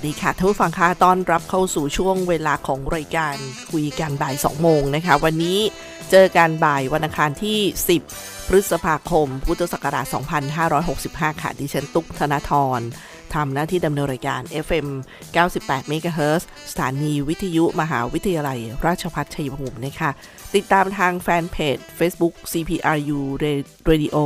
วัสดีค่ะท่านผู้ฟังคะต้อนรับเข้าสู่ช่วงเวลาของรายการคุยกันบ่าย 2 โมงนะคะ วันนี้เจอกันบ่ายวันอังคารที่ 10 พฤษภาคม พุทธศักราช 2565 ค่ะ ดิฉันตุ๊กธนาธรทำหน้าที่ดำเนินรายการ FM 98 MHz สถานีวิทยุมหาวิทยาลัย ราชภัฏชัยภูมินะคะ ติดตามทางแฟนเพจ Facebook CPRU Radio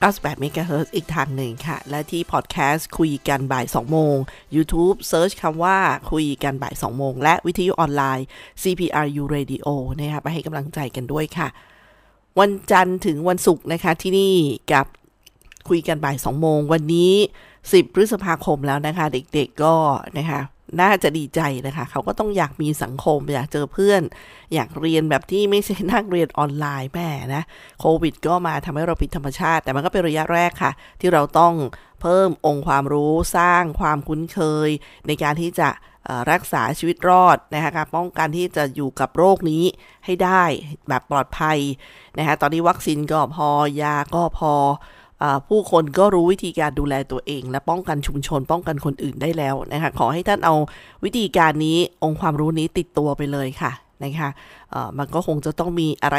98 MHz อีกทางหนึ่งค่ะ และที่พอดแคสต์คุยกันบ่าย 2 โมง YouTube เซิร์ชคำว่าคุยกันบ่าย 2 โมง และวิทยุออนไลน์ CPRU Radio นะคะไปให้กำลังใจกันด้วยค่ะ วันจันทร์ถึงวันศุกร์นะคะที่นี่กับคุยกันบ่าย 2 โมง วันนี้ 10 พฤษภาคมแล้วนะคะ เด็กๆก็นะคะ น่าจะดีใจนะคะ เขาก็ต้องอยากมีสังคม อยากเจอเพื่อน อยากเรียนแบบที่ไม่ใช่นั่งเรียนออนไลน์แม่นะโควิด ก็มาทำให้เราผิดธรรมชาติ แต่มันก็เป็นระยะแรกค่ะ ที่เราต้องเพิ่มองค์ความรู้สร้างความคุ้นเคย ในการที่จะรักษาชีวิตรอดนะคะการป้องกันที่จะอยู่กับโรคนี้ให้ได้แบบปลอดภัยนะคะตอนนี้วัคซีนก็พอยาก็พอ ผู้คนก็รู้วิธีการดูแลตัวเอง และป้องกันชุมชนป้องกันคนอื่นได้แล้วนะคะขอให้ท่านเอาวิธีการนี้องค์ความรู้นี้ติดตัวไปเลยค่ะนะคะมันก็คงจะต้องมีอะไร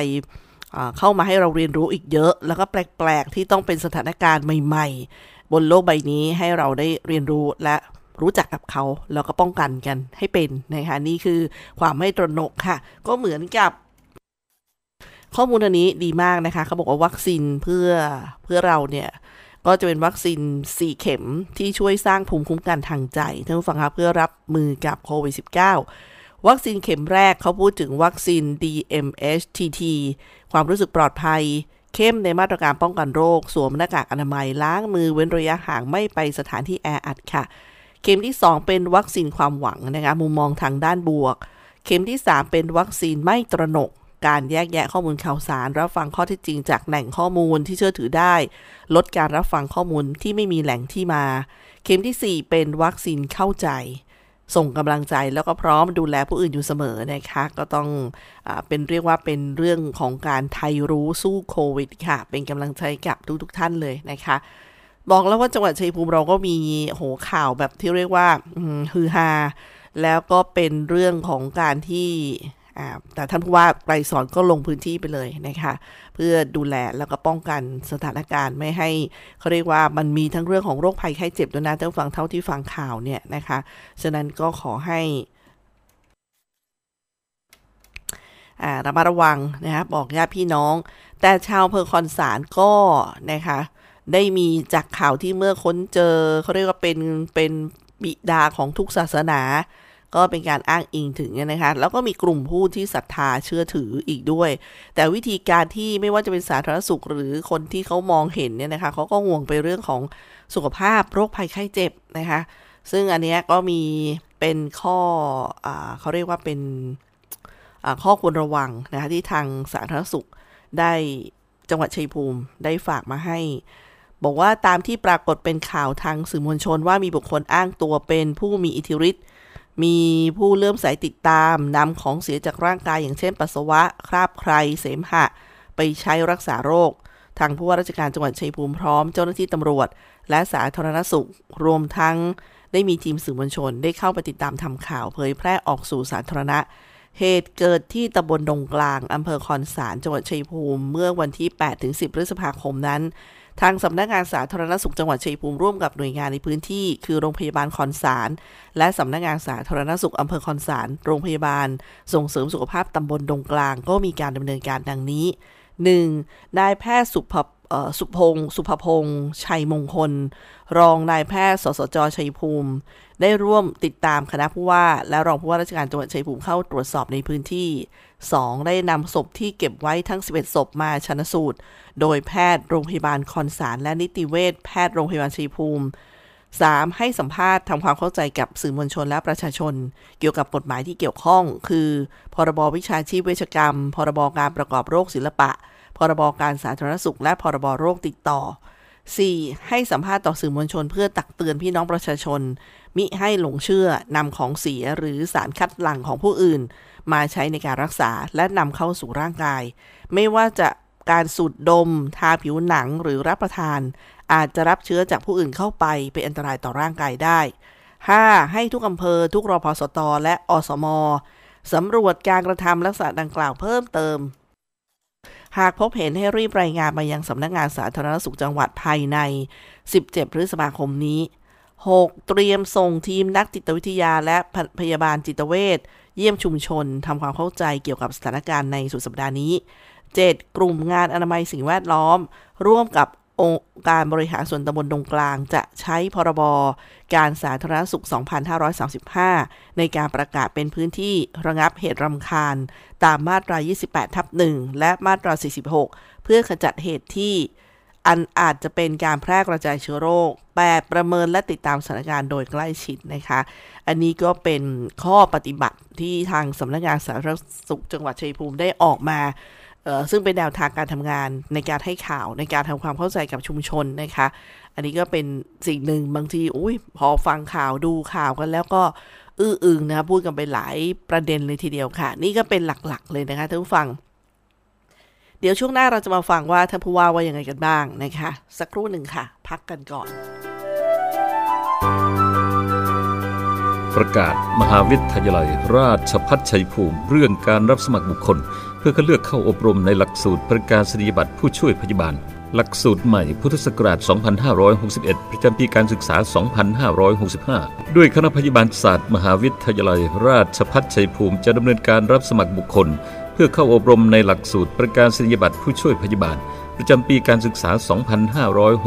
เข้ามาให้เราเรียนรู้อีกเยอะ แล้วก็แปลกๆ ที่ต้องเป็นสถานการณ์ใหม่ ๆ บนโลกใบนี้ให้เราได้เรียนรู้และรู้จักกับเขาแล้วก็ป้องกันกันให้เป็นนะคะนี่คือความไม่ตระหนกค่ะ ก็เหมือนกับ ข้อมูลอันนี้ดีมากนะคะ เขาบอกว่าวัคซีนเพื่อเพื่อเราเนี่ย ก็จะเป็นวัคซีน 4 เข็มที่ช่วยสร้างภูมิคุ้มกันทางใจท่านผู้ฟังคะเพื่อรับมือกับโควิด -19 วัคซีนเข็มแรกเขาพูดถึงวัคซีน DMHTT ความรู้สึกปลอดภัย เข้มในมาตรการป้องกันโรค สวมหน้ากากอนามัยล้างมือเว้นระยะห่างไม่ไปสถานที่แออัดค่ะ เข็มที่ 2 เป็นวัคซีนความหวังนะคะมุมมองทางด้านบวก เข็มที่ 3 เป็นวัคซีนไม่ตระหนก การแยกแยะข้อมูลข่าวสาร รับฟังข้อเท็จจริงจากแหล่งข้อมูลที่เชื่อถือได้ ลดการรับฟังข้อมูลที่ไม่มีแหล่งที่มา เข็มที่ 4 เป็นวัคซีนเข้าใจ ส่งกำลังใจแล้วก็พร้อมดูแลผู้อื่นอยู่เสมอนะคะ ก็ต้องอเป็นเรียกว่าเป็นเรื่องของการไทยรู้สู้โควิดค่ะ เป็นกำลังใจกับทุกๆทท่านเลยนะคะบอกแล้วว่าจังหวัดชัยภูมิเราก็มีโหข่าวแบบที่เรียกว่าฮือฮาแล้วก็เป็นเรื่องของการที่ แต่ท่านผู้ว่าไกรสอนก็ลงพื้นที่ไปเลยนะคะเพื่อดูแลแล้วก็ป้องกันสถานการณ์ไม่ให้เขาเรียกว่ามันมีทั้งเรื่องของโรคภัยไข้เจ็บด้วยนะท่านฟังเท่าที่ฟังข่าวเนี่ยนะคะฉะนั้นก็ขอให้ระมัดระวังนะคะบอกญาติพี่น้อง แต่ชาวเพอคอนสารก็นะคะได้มีจากข่าวที่เมื่อค้นเจอเขาเรียกว่าเป็นเป็นบิดาของทุกศาสนา ก็เป็นการอ้างอิงถึงนะคะ แล้วก็มีกลุ่มผู้ที่ศรัทธาเชื่อถืออีกด้วย แต่วิธีการที่ไม่ว่าจะเป็นสาธารณสุขหรือคนที่เขามองเห็นเนี่ยนะคะเขาก็ห่วงไปเรื่องของสุขภาพโรคภัยไข้เจ็บนะคะ ซึ่งอันนี้ก็มีเป็นข้ออเขาเรียกว่าเป็นข้อควรระวังนะคะที่ทางสาธารณสุขได้จังหวัดชัยภูมิได้ฝากมาให้ บอกว่าตามที่ปรากฏเป็นข่าวทางสื่อมวลชนว่ามีบุคคลอ้างตัวเป็นผู้มีอิทธิฤทธิ์ มีผู้เริ่มสายติดตามนำของเสียจากร่างกายอย่างเช่นปัสสาวะ คราบใคร เสมหะ ไปใช้รักษาโรค ทางผู้ว่าราชการจังหวัดชัยภูมิพร้อมเจ้าหน้าที่ตำรวจ และสาธารณสุข รวมทั้งได้มีทีมสื่อมวลชน ได้เข้าไปติดตามทำข่าวเผยแพร่ออกสู่สาธารณะ เหตุเกิดที่ตำบลดงกลางอำเภอคอนสารจังหวัดชัยภูมิ เมื่อวันที่ 8-10 พฤษภาคมนั้น ทางสำนักงานสาธารณสุขจังหวัดชัยภูมิร่วมกับหน่วยงานในพื้นที่ คือโรงพยาบาลคอนสาร และสำนักงานสาธารณสุขอำเภอคอนสาร โรงพยาบาล ส่งเสริมสุขภาพตำบลดงกลางก็มีการดำเนินการดังนี้ 1. นายแพทย์สุภสุพงศ์สุภพงศ์ชัยมงคล รองนายแพทย์สสจชัยภูมิ ได้ร่วมติดตามคณะผู้ว่า และรองผู้ว่าราชการจังหวัดชัยภูมิเข้าตรวจสอบในพื้นที่ 2. ได้นำศพที่เก็บไว้ทั้ง 11 ศพมาชนสูตร โดยแพทย์โรงพยาบาลคอนสารและนิติเวชแพทย์โรงพยาบาลชัยภูมิ 3. ให้สัมภาษณ์ทำความเข้าใจกับสื่อมวลชนและประชาชน เกี่ยวกับกฎหมายที่เกี่ยวข้อง คือ พรบวิชาชีพเวชกรรม พรบการประกอบโรคศิลปะ พรบการสาธารณสุข และพรบโรคติดต่อ 4. ให้สัมภาษณ์ต่อสื่อมวลชนเพื่อตักเตือนพี่น้องประชาชน มิให้หลงเชื่อนำของเสียหรือสารคัดหลั่งของผู้อื่น มาใช้ในการรักษาและนำเข้าสู่ร่างกาย ไม่ว่าจะการสูดดม ทาผิวหนังหรือรับประทาน อาจจะรับเชื้อจากผู้อื่นเข้าไปเป็นอันตรายต่อร่างกายได้ 5. ให้ทุกอำเภอ ทุกรพสตและอสมสำรวจการกระทำลักษณะดังกล่าวเพิ่มเติม หากพบเห็นให้รีบรายงานมายังสำนักงานสาธารณสุขจังหวัดภายใน 17 พฤษภาคมนี้ 6. เตรียมส่งทีมนักจิตวิทยาและพยาบาลจิตเวช เยี่ยมชุมชนทำความเข้าใจเกี่ยวกับสถานการณ์ในสุดสัปดาห์นี้ 7. กลุ่มงานอนามัยสิ่งแวดล้อม ร่วมกับองค์การบริหารส่วนตำบลดงกลางจะใช้พรบการสาธารณสุข 2535 ในการประกาศเป็นพื้นที่ระงับเหตุรำคาญ ตามมาตรา 28 ทับ 1 และมาตรา 46 เพื่อขจัดเหตุที่ อันอาจจะเป็นการแพร่กระจายเชื้อโรคแปดประเมินและติดตามสถานการณ์โดยใกล้ชิดนะคะ อันนี้ก็เป็นข้อปฏิบัติที่ทางสำนักงานสาธารณสุขจังหวัดชัยภูมิได้ออกมาซึ่งเป็นแนวทางการทำงานในการให้ข่าวในการทำความเข้าใจกับชุมชนนะคะ อันนี้ก็เป็นสิ่งหนึ่งบางทีอุ้ยพอฟังข่าวดูข่าวกันแล้วก็อื้ออึงนะพูดกันไปหลายประเด็นเลยทีเดียวค่ะ นี่ก็เป็นหลักๆ เลยนะคะท่านผู้ฟัง เดี๋ยวช่วงหน้าเราจะมาฟังว่าท่านผู้ว่าว่ายังไงกันบ้างนะคะ สักครู่หนึ่งค่ะ พักกันก่อน ประกาศมหาวิทยาลัย ราชพัฒชัยภูมิ เรื่องการรับสมัครบุคคล เพื่อคัดเลือกเข้าอบรมในหลักสูตรประกาศนียบัตรผู้ช่วยพยาบาล หลักสูตรใหม่พุทธศักราช 2561 ประจำปีการศึกษา 2565 ด้วยคณะพยาบาลศาสตร์ มหาวิทยาลัย ราชพัฒชัยภูมิจะดำเนินการรับสมัครบุคคล เพื่อเข้าอบรมในหลักสูตรประกาศนียบัตรผู้ช่วยพยาบาล ประจำปีการศึกษา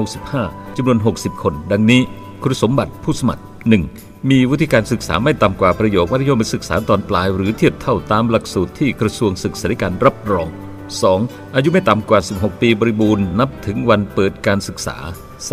2565จำนวน 60 คน ดังนี้คุณสมบัติผู้สมัคร 1. มีวุฒิการศึกษาไม่ต่ำกว่าประโยคมัธยมศึกษาตอนปลายหรือเทียบเท่าตามหลักสูตรที่กระทรวงศึกษาธิการรับรอง 2. อายุไม่ต่ำกว่า 16 ปีบริบูรณ์นับถึงวันเปิดการศึกษา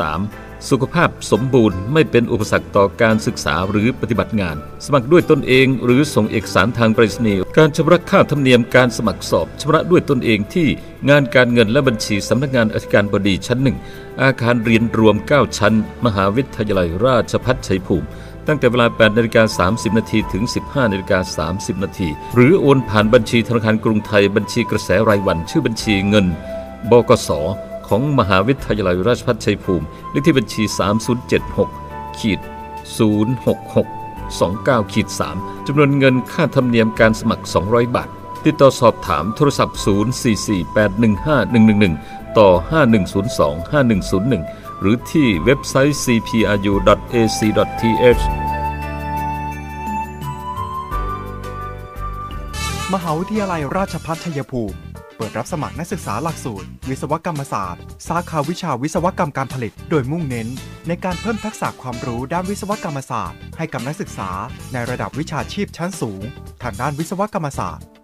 3. สุขภาพสมบูรณ์ไม่เป็นอุปสรรคต่อการศึกษาหรือปฏิบัติงาน สมัครด้วยตนเอง หรือส่งเอกสารทางไปรษณีย์การชำระค่าธรรมเนียมการสมัครสอบชำระด้วยตนเองที่งานการเงินและบัญชีสำนักงานอธิการบดีชั้นหนึ่งอาคารเรียนรวม 9 ชั้น มหาวิทยาลัยราชภัฏชัยภูมิ ตั้งแต่เวลา 8นาฬิกา30 นาทีถึง 15นาฬิกา30 นาที หรือโอนผ่านบัญชีธนาคารกรุงไทยบัญชีกระแสรายวัน ชื่อบัญชีเงิน บกส ของมหาวิทยาลัยราชภัฏชัยภูมิ เลขที่บัญชี 3076ขีด066 29ขีด3จำนวนเงินค่าธรรมเนียมการสมัคร 200 บาท ติดต่อสอบถามโทรศัพท์ 044815111 ต่อ 5102 5101 หรือที่เว็บไซต์ cpru.ac.th มหาวิทยาลัยราชภัฏชัยภูมิ เปิดรับสมัครนักศึกษาหลักสูตร วิศวกรรมศาสตร์ สาขาวิชาวิศวกรรมการผลิต โดยมุ่งเน้น ในการเพิ่มทักษะความรู้ด้านวิศวกรรมศาสตร์ ให้กับนักศึกษา ในระดับวิชาชีพชั้นสูง ทางด้านวิศวกรรมศาสตร์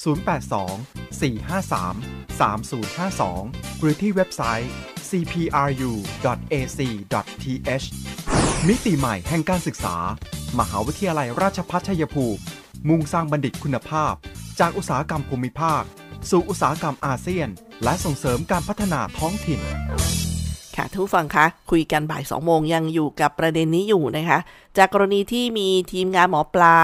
082 453 3052 หรือที่เว็บไซต์ cpru.ac.th มิติใหม่แห่งการศึกษา มหาวิทยาลัยราชภัฏชัยภูมิ มุ่งสร้างบัณฑิตคุณภาพ จากอุตสาหกรรมภูมิภาค สู่อุตสาหกรรมอาเซียน และส่งเสริมการพัฒนาท้องถิ่นค่ะทุกฟังคะคุยกันบ่าย2โมงยังอยู่กับประเด็นนี้อยู่นะคะ จากกรณีที่มีทีมงานหมอปลา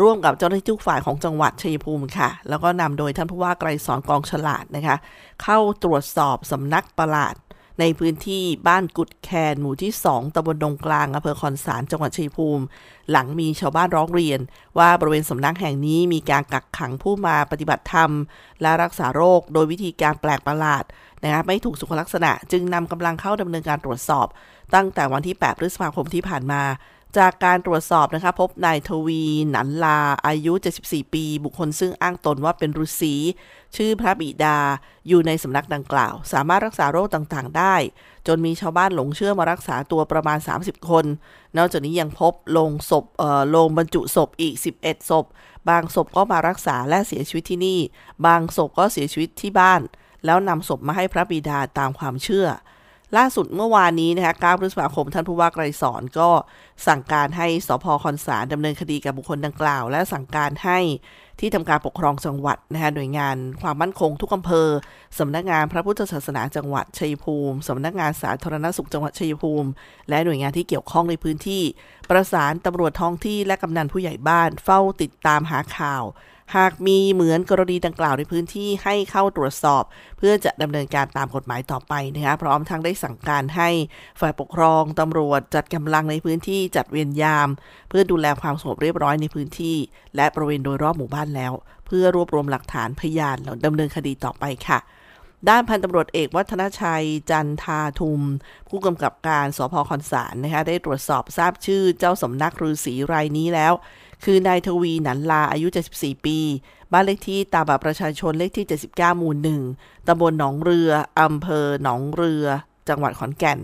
ร่วมกับเจ้าหน้าที่ทุกฝ่ายของจังหวัดชัยภูมิค่ะ แล้วก็นำโดยท่านผู้ว่าไกรสอนกองฉลาดนะคะ เข้าตรวจสอบสำนักประหลาด ในพื้นที่บ้านกุดแคนหมู่ที่ 2ตำบลดงกลางอำเภอคอนสารจังหวัดชัยภูมิ หลังมีชาวบ้านร้องเรียน ว่าบริเวณสำนักแห่งนี้มีการกักขังผู้มาปฏิบัติธรรม และรักษาโรค โดยวิธีการแปลกประหลาดนะคะไม่ถูกสุขลักษณะ จึงนำกำลังเข้าดำเนินการตรวจสอบ ตั้งแต่วันที่ 8 พฤษภาคมที่ผ่านมา จากการตรวจสอบนะคะพบนายทวีหนันลาอายุ 74 ปี บุคคลซึ่งอ้างตนว่าเป็นฤาษีชื่อพระบิดาอยู่ในสำนักดังกล่าว สามารถรักษาโรคต่างๆ ได้ จนมีชาวบ้านหลงเชื่อมารักษาตัวประมาณ 30 คน นอกจากนี้ยังพบโลงศพเอ่อโลงบรรจุศพอีก 11 ศพ บางศพก็มารักษาและเสียชีวิตที่นี่ บางศพก็เสียชีวิตที่บ้าน แล้วนำศพมาให้พระบิดาตามความเชื่อ ล่าสุดเมื่อวานนี้นะคะ9พฤษภาคม ท่านผู้ว่าไกรสอนก็สั่งการให้สพคอนสารดำเนินคดีกับบุคคลดังกล่าว และสั่งการให้ที่ทำการปกครองจังหวัดนะคะหน่วยงานความมั่นคงทุกอำเภอสำนักงานพระพุทธศาสนาจังหวัดชัยภูมิสำนักงานสาธารณสุขจังหวัดชัยภูมิ และหน่วยงานที่เกี่ยวข้องในพื้นที่ ประสานตำรวจท้องที่และกำนันผู้ใหญ่บ้านเฝ้าติดตามหาข่าว หากมีเหมือนกรณีดังกล่าวในพื้นที่ให้เข้าตรวจสอบ เพื่อจะดำเนินการตามกฎหมายต่อไปนะคะพร้อมทั้งได้สั่งการให้ฝ่ายปกครองตำรวจจัดกำลังในพื้นที่จัดเวรยาม เพื่อดูแลความสงบเรียบร้อยในพื้นที่ และบริเวณโดยรอบหมู่บ้านแล้ว เพื่อรวบรวมหลักฐานพยานแล้วดำเนินคดีต่อไปค่ะด้านพันตำรวจเอกวัฒนชัย จันทาทุม ผู้กำกับการสพคอนสารนะคะได้ตรวจสอบทราบชื่อเจ้าสำนักฤาษีรายนี้แล้ว คือนายทวีหนันลาอายุ 74 ปี บ้านเลขที่ตามบัตรประชาชนเลขที่ 79 หมู่หนึ่งตำบลหนองเรืออำเภอหนองเรือ จังหวัดขอนแก่น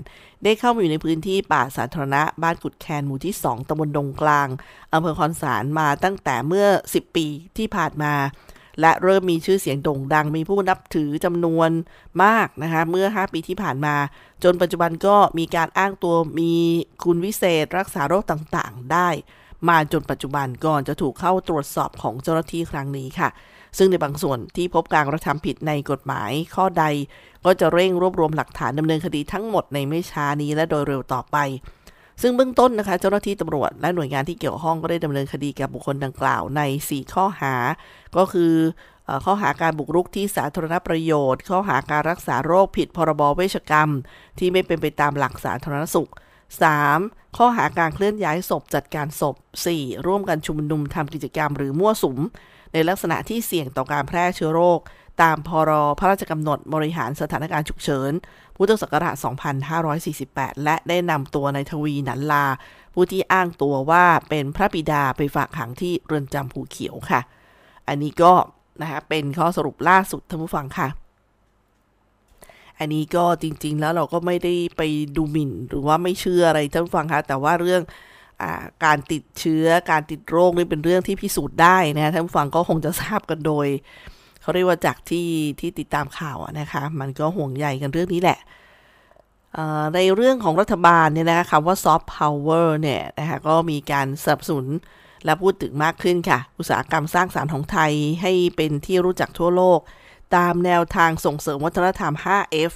ได้เข้ามาอยู่ในพื้นที่ป่าสาธารณะบ้านกุดแคนหมู่ที่ 2ตำบลดงกลางอำเภอคอนสารมาตั้งแต่เมื่อ 10 ปีที่ผ่านมาและเริ่มมีชื่อเสียงโด่งดัง มีผู้นับถือจำนวนมากนะคะเมื่อ 5 ปีที่ผ่านมา จนปัจจุบันก็มีการอ้างตัวมีคุณวิเศษรักษาโรคต่างๆ ได้ มาจนปัจจุบันก่อนจะถูกเข้าตรวจสอบของเจ้าหน้าที่ครั้งนี้ค่ะ ซึ่งในบางส่วนที่พบการกระทำผิดในกฎหมายข้อใด ก็จะเร่งรวบรวมหลักฐานดำเนินคดีทั้งหมดในไม่ช้านี้และโดยเร็วต่อไป ซึ่งเบื้องต้นนะคะ เจ้าหน้าที่ตำรวจและหน่วยงานที่เกี่ยวข้องก็ได้ดำเนินคดีกับบุคคลดังกล่าวใน 4 ข้อหา ก็คืออข้อหาการบุกรุกที่สาธารณประโยชน์ ข้อหาการรักษาโรคผิดพรบเวชกรรม ที่ไม่เป็นไปตามหลักสาธารณสุข 3. ข้อหาการเคลื่อนย้ายศพจัดการศพ 4. ร่วมกันชุมนุมทำกิจกรรมหรือมั่วสุม ในลักษณะที่เสี่ยงต่อการแพร่เชื้อโรค ตามพรพระราชกำหนดบริหารสถานการณ์ฉุกเฉิน พุทธศักราช 2548 และได้นำตัวนายทวีหนันลา ผู้ที่อ้างตัวว่าเป็นพระบิดาไปฝากขังที่เรือนจำภูเขียวค่ะ อันนี้ก็นะคะเป็นข้อสรุปล่าสุดท่านผู้ฟังค่ะ อันนี้ก็จริง ๆ แล้วเราก็ไม่ได้ไปดูหมิ่น หรือว่าไม่เชื่ออะไรท่านผู้ฟังคะแต่ว่าเรื่องอการติดเชื้อการติดโรคนี่เป็นเรื่องที่พิสูจน์ได้นะท่านผู้ฟังก็คงจะทราบกันโดยเขาเรียกว่าจากที่ที่ติดตามข่าวนะคะ มันก็ห่วงใยกันเรื่องนี้แหละในเรื่องของรัฐบาลเนี่ยนะคะคำว่าซอฟต์พาวเวอร์เนี่ยนะคะก็มีการสนับสนุนและพูดถึงมากขึ้นค่ะ อุตสาหกรรมสร้างสารรค์ของไทยให้เป็นที่รู้จักทั่วโลก ตามแนวทางส่งเสริมวัฒนธรรม 5F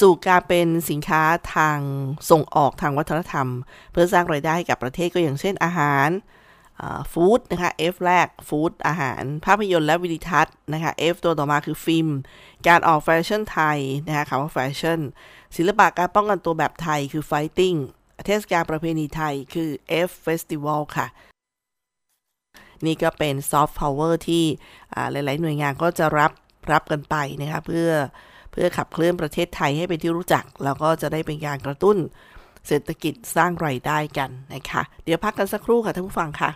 สู่การเป็นสินค้าทางส่งออกทางวัฒนธรรม เพื่อสร้างรายได้ให้กับประเทศก็อย่างเช่นอาหารฟู้ดนะคะ F แรกฟู้ดอาหาร ภาพยนตร์และวิดีทัศน์นะคะ F ตัวต่อมาคือฟิล์ม การออกแฟชั่นไทยนะคะคำว่าแฟชั่น ศิลปะการป้องกันตัวแบบไทยคือ fighting เทศกาลประเพณีไทยคือ F Festival ค่ะ นี่ก็เป็นซอฟต์พาวเวอร์ที่หลาย ๆ หน่วยงานก็จะรับรับกันไปนะคะเพื่อเพื่อขับเคลื่อนประเทศไทยให้เป็นที่รู้จัก แล้วก็จะได้เป็นการกระตุ้นเศรษฐกิจสร้างรายได้กันนะคะ เดี๋ยวพักกันสักครู่ค่ะท่านผู้ฟังค่ะ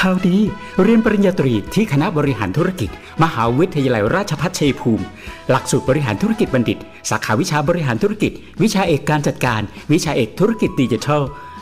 ข่าวดีเรียนปริญญาตรีที่คณะบริหารธุรกิจ มหาวิทยาลัยราชภัฏชัยภูมิ หลักสูตรบริหารธุรกิจบัณฑิต สาขาวิชาบริหารธุรกิจ วิชาเอกการจัดการ วิชาเอกธุรกิจดิจิทัล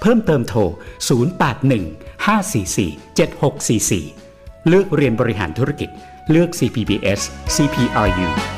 เพิ่มเติมโทร 081 544 7644 เลือกเรียนบริหารธุรกิจ เลือก CPBS CPRU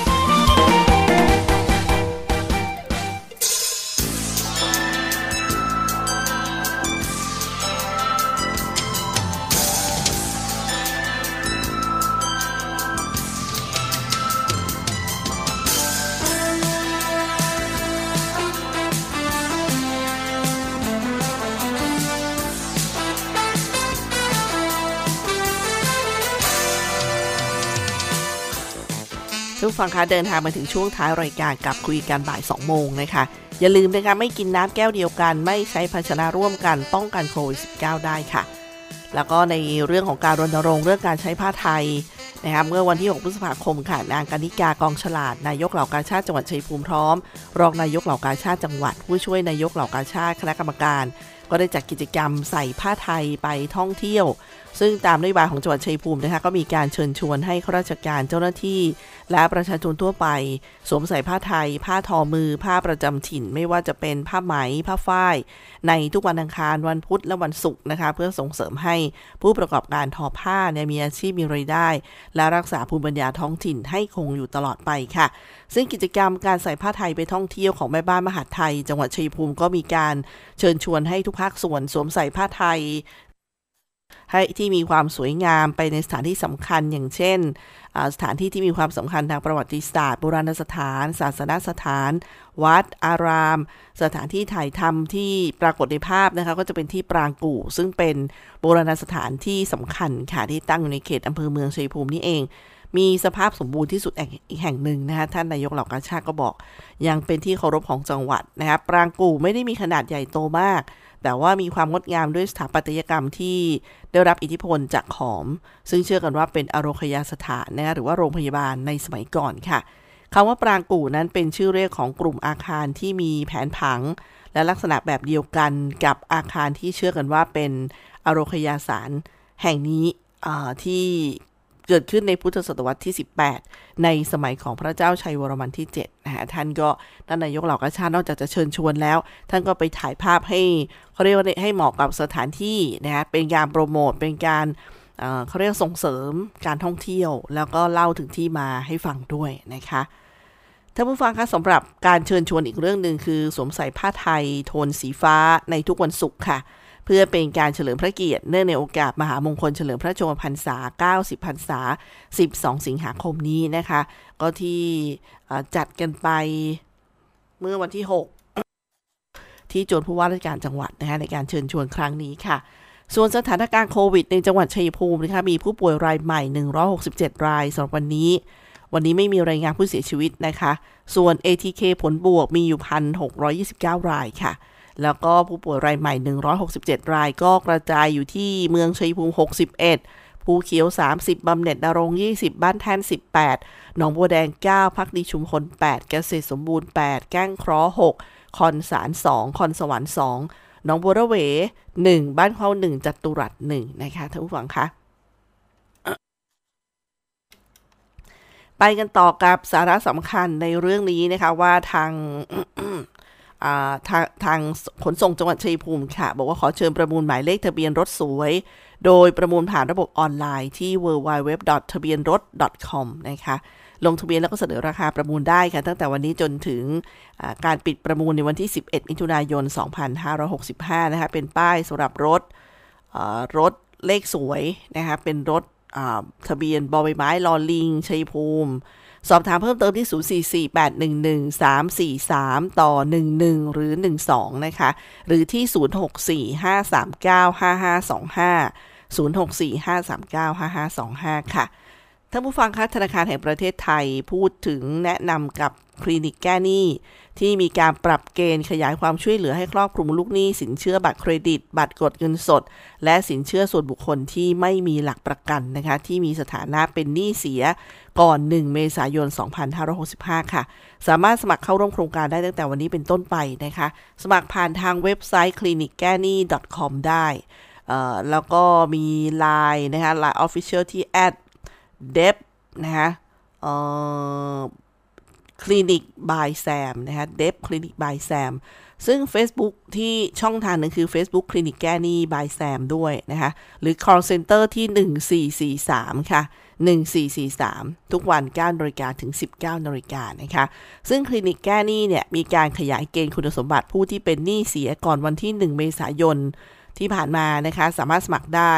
ฟังคะเดินทางมาถึงช่วงท้ายรายการกับคุยกันบ่าย 2 โมงนะคะ อย่าลืมนะคะไม่กินน้ำแก้วเดียวกัน ไม่ใช้ภาชนะร่วมกันป้องกันโควิด -19 ได้ค่ะ แล้วก็ในเรื่องของการรณรงค์เรื่องการใช้ผ้าไทยนะคะเมื่อวันที่ 6 พฤษภาคมค่ะ นางกนิกากองฉลาด นายกเหล่ากาชาติจังหวัดชัยภูมิพร้อม รองนายกเหล่ากาชาติจังหวัด ผู้ช่วยนายกเหล่ากาชาติคณะกรรมการ ก็ได้จัดกกิจกรรมใส่ผ้าไทยไปท่องเที่ยว ซึ่งตามนโยบายของจังหวัดชัยภูมินะคะก็มีการเชิญชวนให้ข้าราชการเจ้าหน้าที่ และประชาชนทั่วไป สวมใส่ผ้าไทย ผ้าทอมือ ผ้าประจำถิ่น ไม่ว่าจะเป็นผ้าไหม ผ้าฝ้าย ในทุกวันอังคารวันพุธและวันศุกร์นะคะ เพื่อส่งเสริมให้ผู้ประกอบการทอผ้าเนี่ยมีอาชีพมีรายได้ และรักษาภูมิปัญญาท้องถิ่นให้คงอยู่ตลอดไปค่ะ ซึ่งกิจกรรมการใส่ผ้าไทยไปท่องเที่ยวของแม่บ้านมหาดไทย จังหวัดชัยภูมิก็มีการเชิญชวนให้ทุกภาคส่วนสวมใส่ผ้าไทย ให้ที่มีความสวยงามไปในสถานที่สำคัญอย่างเช่น สถานที่ที่มีความสำคัญทางประวัติศาสตร์โบราณสถาน ศาสนสถาน วัด อาราม สถานที่ถ่ายทำที่ปรากฏในภาพนะคะก็จะเป็นที่ปรางกู่ ซึ่งเป็นโบราณสถานที่สำคัญค่ะที่ตั้งอยู่ในเขตอำเภอเมืองชัยภูมินี่เอง มีสภาพสมบูรณ์ที่สุดอีกแห่งหนึ่งนะคะท่านนายกเหล่ากาชาติก็บอก ยังเป็นที่เคารพของจังหวัดนะคะปรางกู่ไม่ได้มีขนาดใหญ่โตมาก แต่ว่ามีความงดงามด้วยสถาปัตยกรรมที่ได้รับอิทธิพลจากขอม ซึ่งเชื่อกันว่าเป็นอโรคยาสถานนะหรือว่าโรงพยาบาลในสมัยก่อนค่ะคำว่าปรางกู่นั้นเป็นชื่อเรียกของกลุ่มอาคารที่มีแผนผัง และลักษณะแบบเดียวกันกับอาคารที่เชื่อกันว่าเป็นอโรคยาสารแห่งนี้ที่ เกิดขึ้นในพุทธศตวรรษที่ 18 ในสมัยของพระเจ้าชัยวรมันที่7นะฮะท่านก็ท่านนายกเหล่ากาชาตินอกจากจะเชิญชวนแล้ว ท่านก็ไปถ่ายภาพให้เขาเรียกว่าให้เหมาะกับสถานที่นะฮะเป็นการโปรโมทเป็นการเขาเรียกส่งเสริมการท่องเที่ยว แล้วก็เล่าถึงที่มาให้ฟังด้วยนะคะท่านผู้ฟังคะสำหรับการเชิญชวนอีกเรื่องหนึ่งคือ สวมใส่ผ้าไทย โทนสีฟ้าในทุกวันศุกร์ค่ะ เพื่อเป็นการเฉลิมพระเกียรติเนื่องในโอกาสมหามงคลเฉลิมพระชนมพรรษา 90 พรรษา 12 สิงหาคมนี้นะคะ ก็ที่จัดกันไปเมื่อวันที่ 6 ที่จวนผู้ว่าราชการจังหวัดนะคะในการเชิญชวนครั้งนี้ค่ะส่วนสถานการณ์โควิดในจังหวัดชัยภูมินะคะมีผู้ป่วยรายใหม่ 167 รายสำหรับวันนี้ วันนี้ไม่มีรายงานผู้เสียชีวิตนะคะ ส่วน ATK ผลบวกมีอยู่ 1,629 รายค่ะ แล้วก็ผู้ป่วยรายใหม่ 167 รายก็กระจายอยู่ที่เมืองชัยภูมิ 61 ภูเขียว 30 บำเหน็จนรง 20 บ้านแท่น 18 หนองบัวแดง 9 พักดีชุมพล 8 เกษตรสมบูรณ์ 8 แก้งเคราะห์6คอนสาร 2 คอนสวรรค์ 2 หนองบัวระเว 1 บ้านเข้า 1 จัตุรัส 1 นะคะท่านผู้ฟังคะไปกันต่อกับสาระสำคัญในเรื่องนี้นะคะว่าทาง ทางทางขนส่งจังหวัดชัยภูมิค่ะ บอกว่าขอเชิญประมูลหมายเลขทะเบียนรถสวย โดยประมูลผ่านระบบออนไลน์ที่ www ทะเบียนรถ com นะคะลงทะเบียนแล้วก็เสนอราคาประมูลได้ค่ะ ตั้งแต่วันนี้จนถึงการปิดประมูลในวันที่ 11 มิถุนายน 2565 นะคะเป็นป้ายสำหรับรถรถเลขสวยนะคะเป็นรถทะเบียนบอใบไม้ลอลิงชัยภูมิ สอบถามเพิ่มเติมที่ 04481133 ต่อ 11 หรือ 12 นะคะ หรือที่ 0645395525 0645395525 ค่ะท่านผู้ฟังคะธนาคารแห่งประเทศไทยพูดถึงแนะนำกับคลินิกแก้หนี้ ที่มีการปรับเกณฑ์ขยายความช่วยเหลือให้ครอบคลุมลูกหนี้ สินเชื่อบัตรเครดิต บัตรกดเงินสด และสินเชื่อส่วนบุคคลที่ไม่มีหลักประกันนะคะที่มีสถานะเป็นหนี้เสียก่อน 1 เมษายน 2565 ค่ะ สามารถสมัครเข้าร่วมโครงการได้ตั้งแต่วันนี้เป็นต้นไปนะคะ สมัครผ่านทางเว็บไซต์ คลินิกแก้หนี้ com ได้แล้วก็มี Line นะคะ Line Official ที่ d e b นะคะ คลินิกบายแซมนะคะ debt clinic by SAM ซึ่ง Facebook ที่ช่องทางหนึ่งคือ Facebook คลินิกแก้หนี้ by SAM ด้วยนะคะหรือ call center ที่ 1443 ค่ะ 1443 ทุกวัน9นาฬิกาถึง 19นาฬิกานะคะ ซึ่งคลินิกแก้หนี้เนี่ย มีการขยายเกณฑ์คุณสมบัติผู้ที่เป็นหนี้เสียก่อนวันที่ 1 เมษายนที่ผ่านมานะคะ สามารถสมัครได้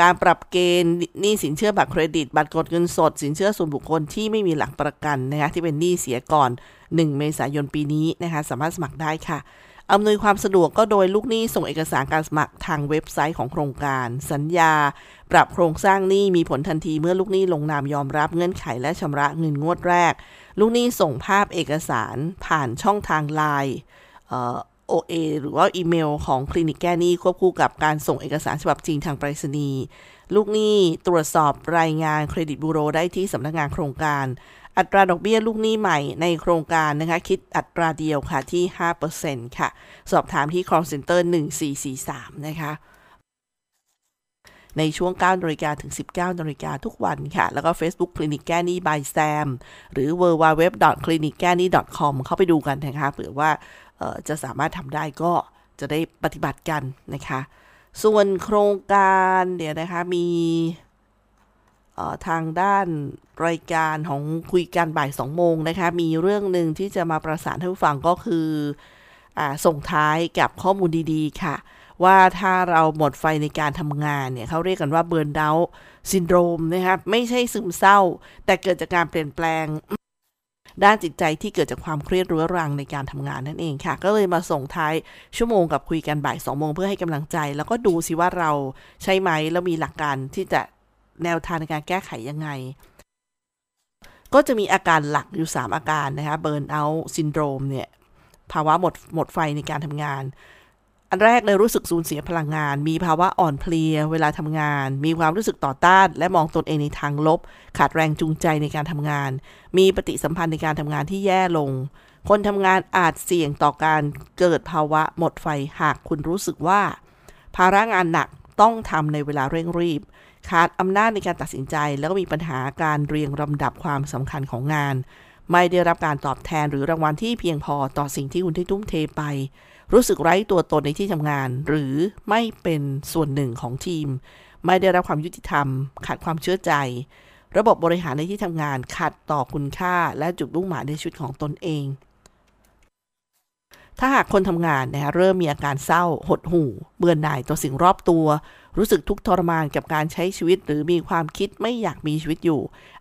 การปรับเกณฑ์หนี้สินเชื่อบัตรเครดิต บัตรกดเงินสด สินเชื่อส่วนบุคคลที่ไม่มีหลักประกันนะคะที่เป็นหนี้เสียก่อน 1 เมษายนปีนี้นะคะสามารถสมัครได้ค่ะอำนวยความสะดวกก็โดยลูกหนี้ส่งเอกสารการสมัครทางเว็บไซต์ของโครงการ สัญญา ปรับโครงสร้างหนี้มีผลทันทีเมื่อลูกหนี้ลงนามยอมรับเงื่อนไขและชำระเงินงวดแรก ลูกหนี้ส่งภาพเอกสารผ่านช่องทางไลน์ OA หรือว่าอีเมลของคลินิกแก้หนี้ควบคู่กับการส่งเอกสารฉบับจริงทางไปรษณีย์ลูกหนี้ตรวจสอบรายงานเครดิตบูโรได้ที่สำนักงานโครงการ อัตราดอกเบี้ยลูกหนี้ใหม่ในโครงการนะคะคิดอัตราเดียวค่ะที่ 5%ค่ะ สอบถามที่ call center 1443 นะคะในช่วง 9นาฬิกาถึง 19นาฬิกาทุกวันค่ะ แล้วก็ Facebook คลินิกแก้นี้ by Sam หรือ www.clinicgani.com เข้าไปดูกันนะคะเผื่อว่า จะสามารถทำได้ก็จะได้ปฏิบัติกันนะคะ ส่วนโครงการเดี๋ยวนะคะมีทางด้านรายการของคุยกันบ่ายสองโมงนะคะ มีเรื่องหนึ่งที่จะมาประสานให้ผู้ฟังก็คือส่งท้ายกับข้อมูลดีๆ ค่ะ ว่าถ้าเราหมดไฟในการทำงานเนี่ยเขาเรียกกันว่า burnout syndrome นะครับไม่ใช่ซึมเศร้า แต่เกิดจากการเปลี่ยนแปลง ด้านจิตใจที่เกิดจากความเครียดเรื้อรังในการทำงานนั่นเองค่ะ ก็เลยมาส่งท้ายชั่วโมงกับคุยกันบ่ายสองโมงเพื่อให้กำลังใจ แล้วก็ดูสิว่าเราใช่ไหมแล้วมีหลักการที่จะแนวทางในการแก้ไขยังไงก็จะมีอาการหลักอยู่ 3 อาการนะคะ burnout syndrome เนี่ย ภาวะหมดหมดไฟในการทำงาน อันแรกเลยรู้สึกสูญเสียพลังงาน มีภาวะอ่อนเพลีย เวลาทำงาน มีความรู้สึกต่อต้าน และมองตนเองในทางลบ ขาดแรงจูงใจในการทำงาน มีปฏิสัมพันธ์ในการทำงานที่แย่ลง คนทำงานอาจเสี่ยงต่อการเกิดภาวะหมดไฟหากคุณรู้สึกว่า ภาระงานหนักต้องทำในเวลาเร่งรีบ ขาดอำนาจในการตัดสินใจ แล้วก็มีปัญหาการเรียงลำดับความสำคัญของงาน ไม่ได้รับการตอบแทนหรือรางวัลที่เพียงพอต่อสิ่งที่คุณได้ทุ่มเทไป รู้สึกไร้ตัวตนในที่ทำงาน หรือไม่เป็นส่วนหนึ่งของทีม ไม่ได้รับความยุติธรรม ขาดความเชื่อใจ ระบบบริหารในที่ทำงานขัดต่อคุณค่า และจุดมุ่งหมายในชีวิตของตนเอง ถ้าหากคนทำงานนะคะเริ่มมีอาการเศร้า หดหู่ เบื่อหน่ายต่อสิ่งรอบตัว รู้สึกทุกข์ทรมานกับการใช้ชีวิต หรือมีความคิดไม่อยากมีชีวิตอยู่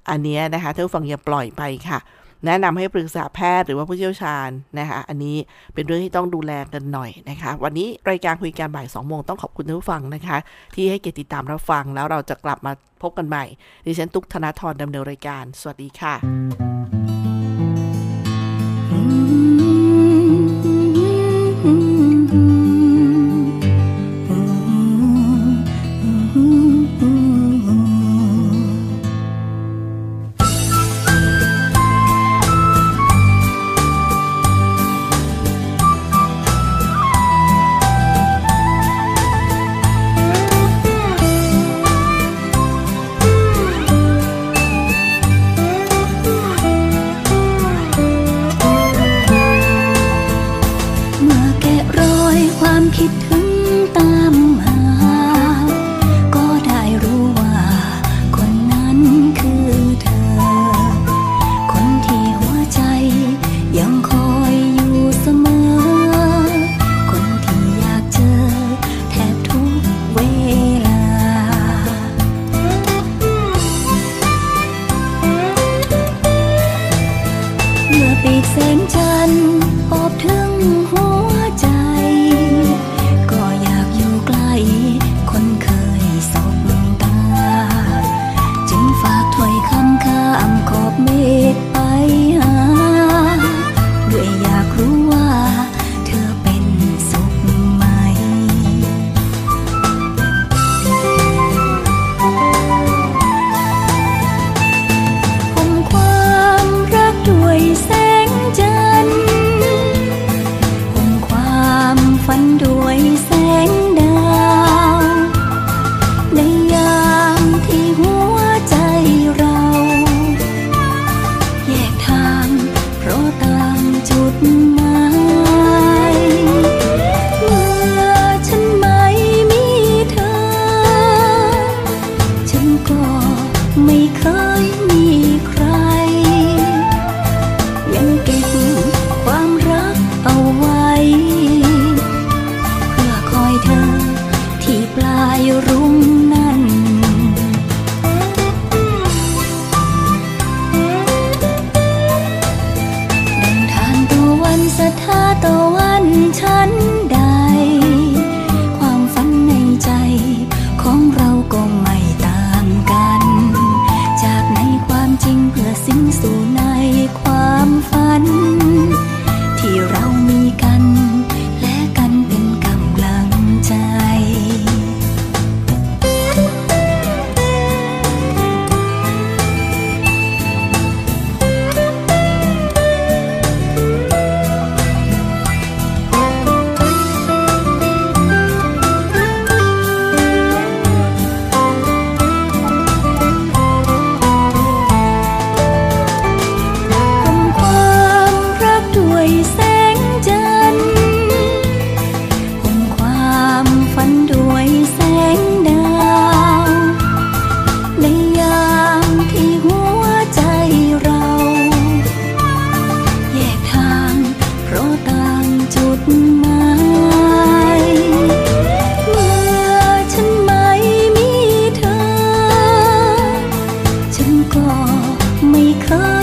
อันนี้นะคะท่านฟังอย่าปล่อยไปค่ะ แนะนำให้ปรึกษาแพทย์หรือว่าผู้เชี่ยวชาญนะคะอันนี้เป็นเรื่องที่ต้องดูแลกันหน่อยนะคะ วันนี้รายการคุยกันบ่าย2โมงต้องขอบคุณผู้ฟังนะคะ ที่ให้เกียรติติดตามรับฟังแล้วเราจะกลับมาพบกันใหม่ดิฉันตุ๊กธนาธรดำเนินรายการ สวัสดีค่ะ ไม่เคย